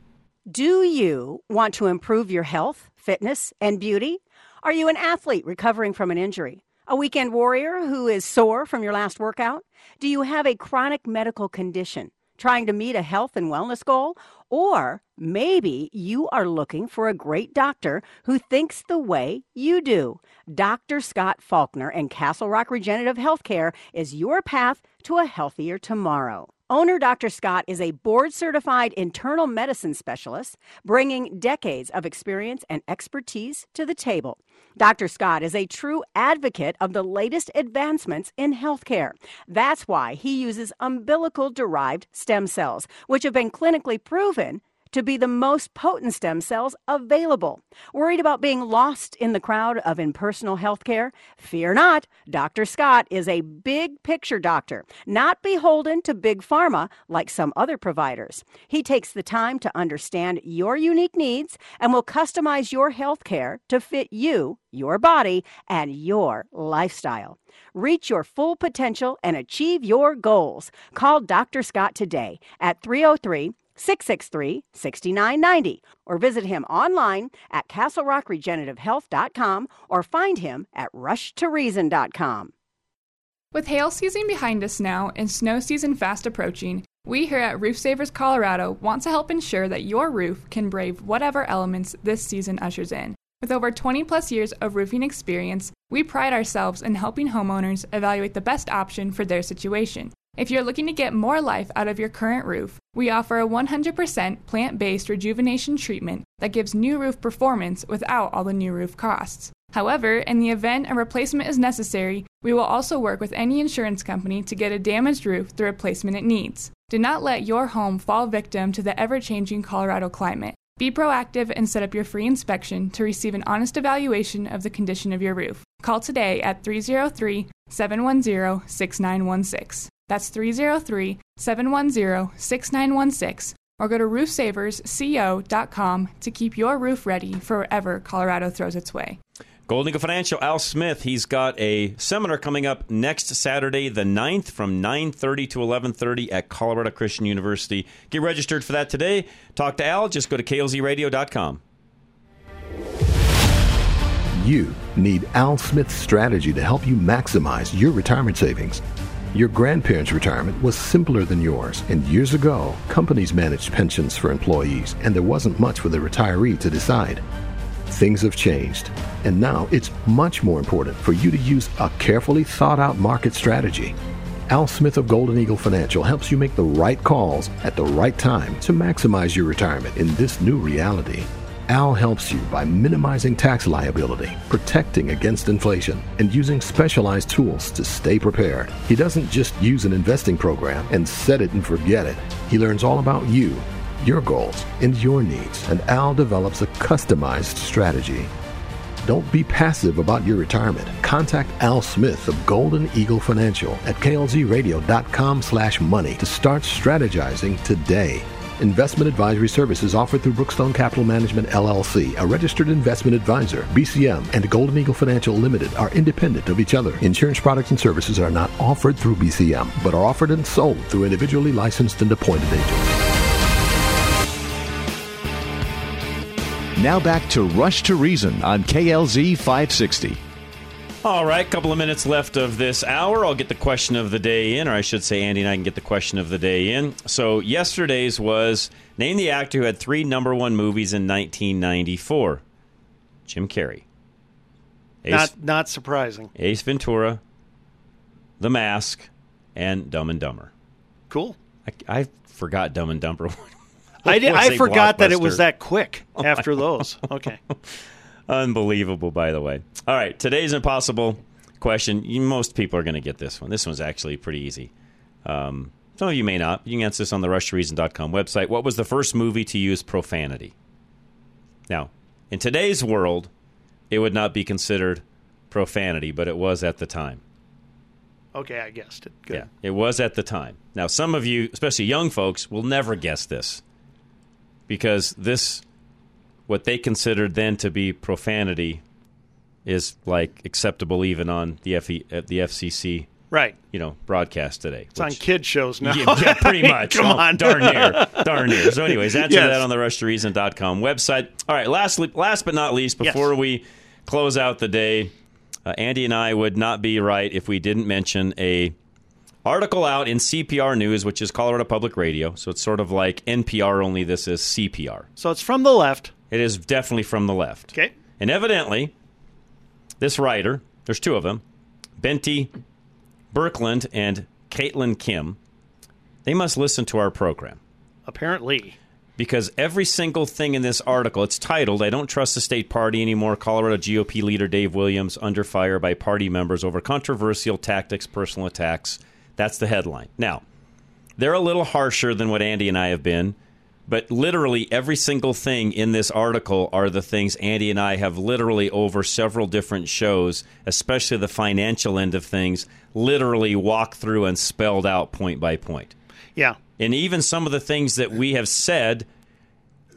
Do you want to improve your health, fitness, and beauty? Are you an athlete recovering from an injury? A weekend warrior who is sore from your last workout? Do you have a chronic medical condition trying to meet a health and wellness goal? Or maybe you are looking for a great doctor who thinks the way you do. Dr. Scott Faulkner and Castle Rock Regenerative Healthcare is your path to a healthier tomorrow. Owner Dr. Scott is a board certified internal medicine specialist, bringing decades of experience and expertise to the table. Dr. Scott is a true advocate of the latest advancements in healthcare. That's why he uses umbilical derived stem cells, which have been clinically proven to be the most potent stem cells available. Worried about being lost in the crowd of impersonal healthcare? Fear not. Dr. Scott is a big picture doctor, not beholden to big pharma like some other providers. He takes the time to understand your unique needs and will customize your healthcare to fit you, your body, and your lifestyle. Reach your full potential and achieve your goals. Call Dr. Scott today at 303 663 6990 or visit him online at castlerockregenerativehealth.com or find him at rushtoreason.com. With hail season behind us now and snow season fast approaching, we here at Roof Savers Colorado want to help ensure that your roof can brave whatever elements this season ushers in. With over 20 plus years of roofing experience, we pride ourselves in helping homeowners evaluate the best option for their situation. If you're looking to get more life out of your current roof, we offer a 100% plant based rejuvenation treatment that gives new roof performance without all the new roof costs. However, in the event a replacement is necessary, we will also work with any insurance company to get a damaged roof the replacement it needs. Do not let your home fall victim to the ever changing Colorado climate. Be proactive and set up your free inspection to receive an honest evaluation of the condition of your roof. Call today at 303 710 6916. That's 303 710 6916 or go to roofsaversco.com to keep your roof ready for wherever Colorado throws its way. Golden Eagle Financial, Al Smith, he's got a seminar coming up next Saturday, the 9th, from 9.30 to 11.30 at Colorado Christian University. Get registered for that today. Talk to Al. Just go to klzradio.com. You need Al Smith's strategy to help you maximize your retirement savings. Your grandparents' retirement was simpler than yours, and years ago, companies managed pensions for employees, and there wasn't much for the retiree to decide. Things have changed, and now it's much more important for you to use a carefully thought out market strategy. Al Smith of Golden Eagle Financial helps you make the right calls at the right time to maximize your retirement in this new reality. Al helps you by minimizing tax liability, protecting against inflation, and using specialized tools to stay prepared. He doesn't just use an investing program and set it and forget it. He learns all about you, your goals, and your needs, and Al develops a customized strategy. Don't be passive about your retirement. Contact Al Smith of Golden Eagle Financial at klzradio.com slash money to start strategizing today. Investment advisory services offered through Brookstone Capital Management LLC, a registered investment advisor. BCM and Golden Eagle Financial Limited are independent of each other. Insurance products and services are not offered through BCM, but are offered and sold through individually licensed and appointed agents. Now back to Rush to Reason on KLZ 560. All right, couple of minutes left of this hour. I'll get the question of the day in, or I should say, Andy and I can get the question of the day in. So, yesterday's was name the actor who had three number one movies in 1994. Jim Carrey. Ace, Not not surprising. Ace Ventura, The Mask, and Dumb and Dumber. Cool. I, I forgot Dumb and Dumber. [LAUGHS] I did, I forgot that it was that quick [LAUGHS] Oh, after those. Okay. [LAUGHS] Unbelievable, by the way. All right, today's impossible question. You, most people are going to get this one. This one's actually pretty easy. Um, some of you may not. You can answer this on the rushreason.com website. What was the first movie to use profanity? Now, in today's world, it would not be considered profanity, but it was at the time. Okay, I guessed it. Good. Yeah, it was at the time. Now, some of you, especially young folks, will never guess this because this, what they considered then to be profanity, is like acceptable even on the FE, uh, the FCC, Right. You know, broadcast today. It's on kid shows now. Yeah, yeah, pretty [LAUGHS] much. Come Oh, on. darn near, darn near. So, anyways, answer Yes. that on the RushToReason.com website. All right, lastly, last but not least, Yes. before we close out the day, uh, Andy and I would not be right if we didn't mention a article out in CPR News, which is Colorado Public Radio. So it's sort of like NPR, only this is CPR. So it's from the left. It is definitely from the left. Okay. And evidently, this writer, there's two of them, Bente Birkeland and Caitlyn Kim, they must listen to our program Apparently. because every single thing in this article, it's titled, I Don't Trust the State Party Anymore. Colorado GOP leader Dave Williams under fire by party members over controversial tactics, personal attacks. That's the headline. Now, they're a little harsher than what Andy and I have been, but literally every single thing in this article are the things Andy and I have literally over several different shows, especially the financial end of things, literally walked through and spelled out point by point. Yeah. And even some of the things that we have said,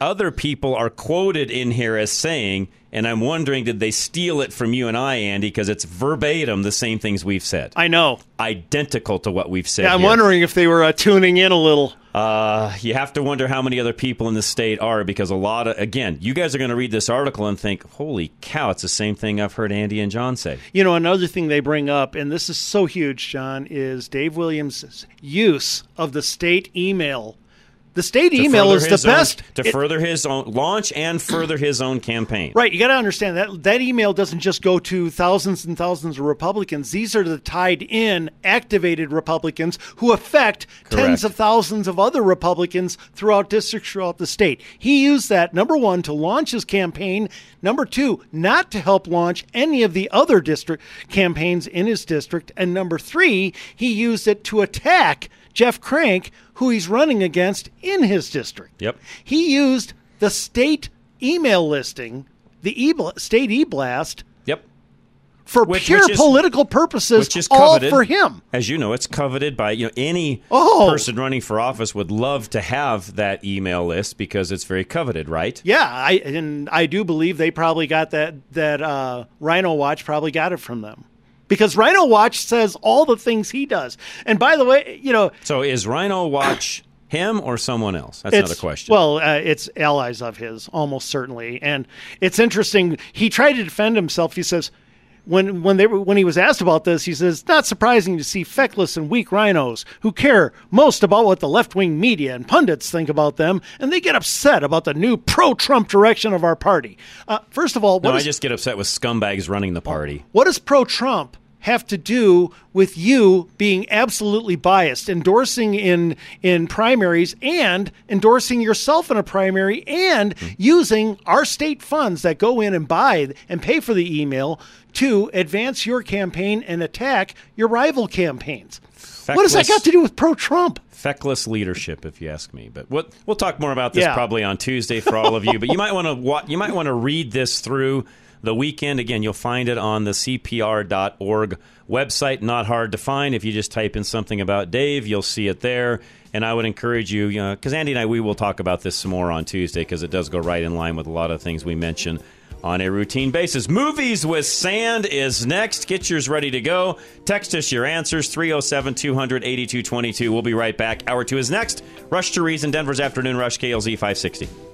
other people are quoted in here as saying, and I'm wondering, did they steal it from you and I, Andy? Because it's verbatim the same things we've said. I know. Identical to what we've said. Yeah, I'm here. wondering if they were uh, tuning in a little. Uh, you have to wonder how many other people in the state are because a lot of, again, you guys are going to read this article and think, holy cow, it's the same thing I've heard Andy and John say. You know, another thing they bring up, and this is so huge, John, is Dave Williams' use of the state email. The state email is the own- best. to it- further his own launch and further his own campaign. Right, you got to understand that that email doesn't just go to thousands and thousands of Republicans. These are the tied in, activated Republicans who affect tens of thousands of other Republicans throughout districts throughout the state. He used that number one to launch his campaign. Number two, not to help launch any of the other district campaigns in his district. And number three, he used it to attack Jeff Crank, who he's running against in his district. Yep. He used the state email listing, the e state e blast, Yep. for Which- pure which is- political purposes, Which is all for him. As you know, it's coveted by you know any Oh. person running for office would love to have that email list because it's very coveted, right? Yeah, I and I do believe they probably got that that uh, Rhino Watch probably got it from them because Rhino Watch says all the things he does. And by the way, you know, So is Rhino Watch [COUGHS] him or someone else? That's another question. Well, uh, it's allies of his, almost certainly. And it's interesting. He tried to defend himself. He says, when when they were, when he was asked about this, he says, "Not surprising to see feckless and weak rhinos who care most about what the left wing media and pundits think about them, and they get upset about the new pro Trump direction of our party." Uh, first of all, no, I is- just get upset with scumbags running the party. What is pro Trump have to do with you being absolutely biased, endorsing in in primaries and endorsing yourself in a primary and using our state funds that go in and buy and pay for the email to advance your campaign and attack your rival campaigns. what does that got to do with pro Trump? feckless leadership, if you ask me. But what, we'll talk more about this Yeah. probably on Tuesday for all of you. But you might want to you might want to read this through the weekend. Again, you'll find it on the CPR.org website. Not hard to find. If you just type in something about Dave, you'll see it there. And I would encourage you, you know, because Andy and I we will talk about this some more on Tuesday because it does go right in line with a lot of things we mention on a routine basis. Movies with Sand is next. Get yours ready to go. Text us your answers 307 200 8222. We'll be right back. Hour two is next. Rush to Reason, Denver's Afternoon Rush, KLZ 560.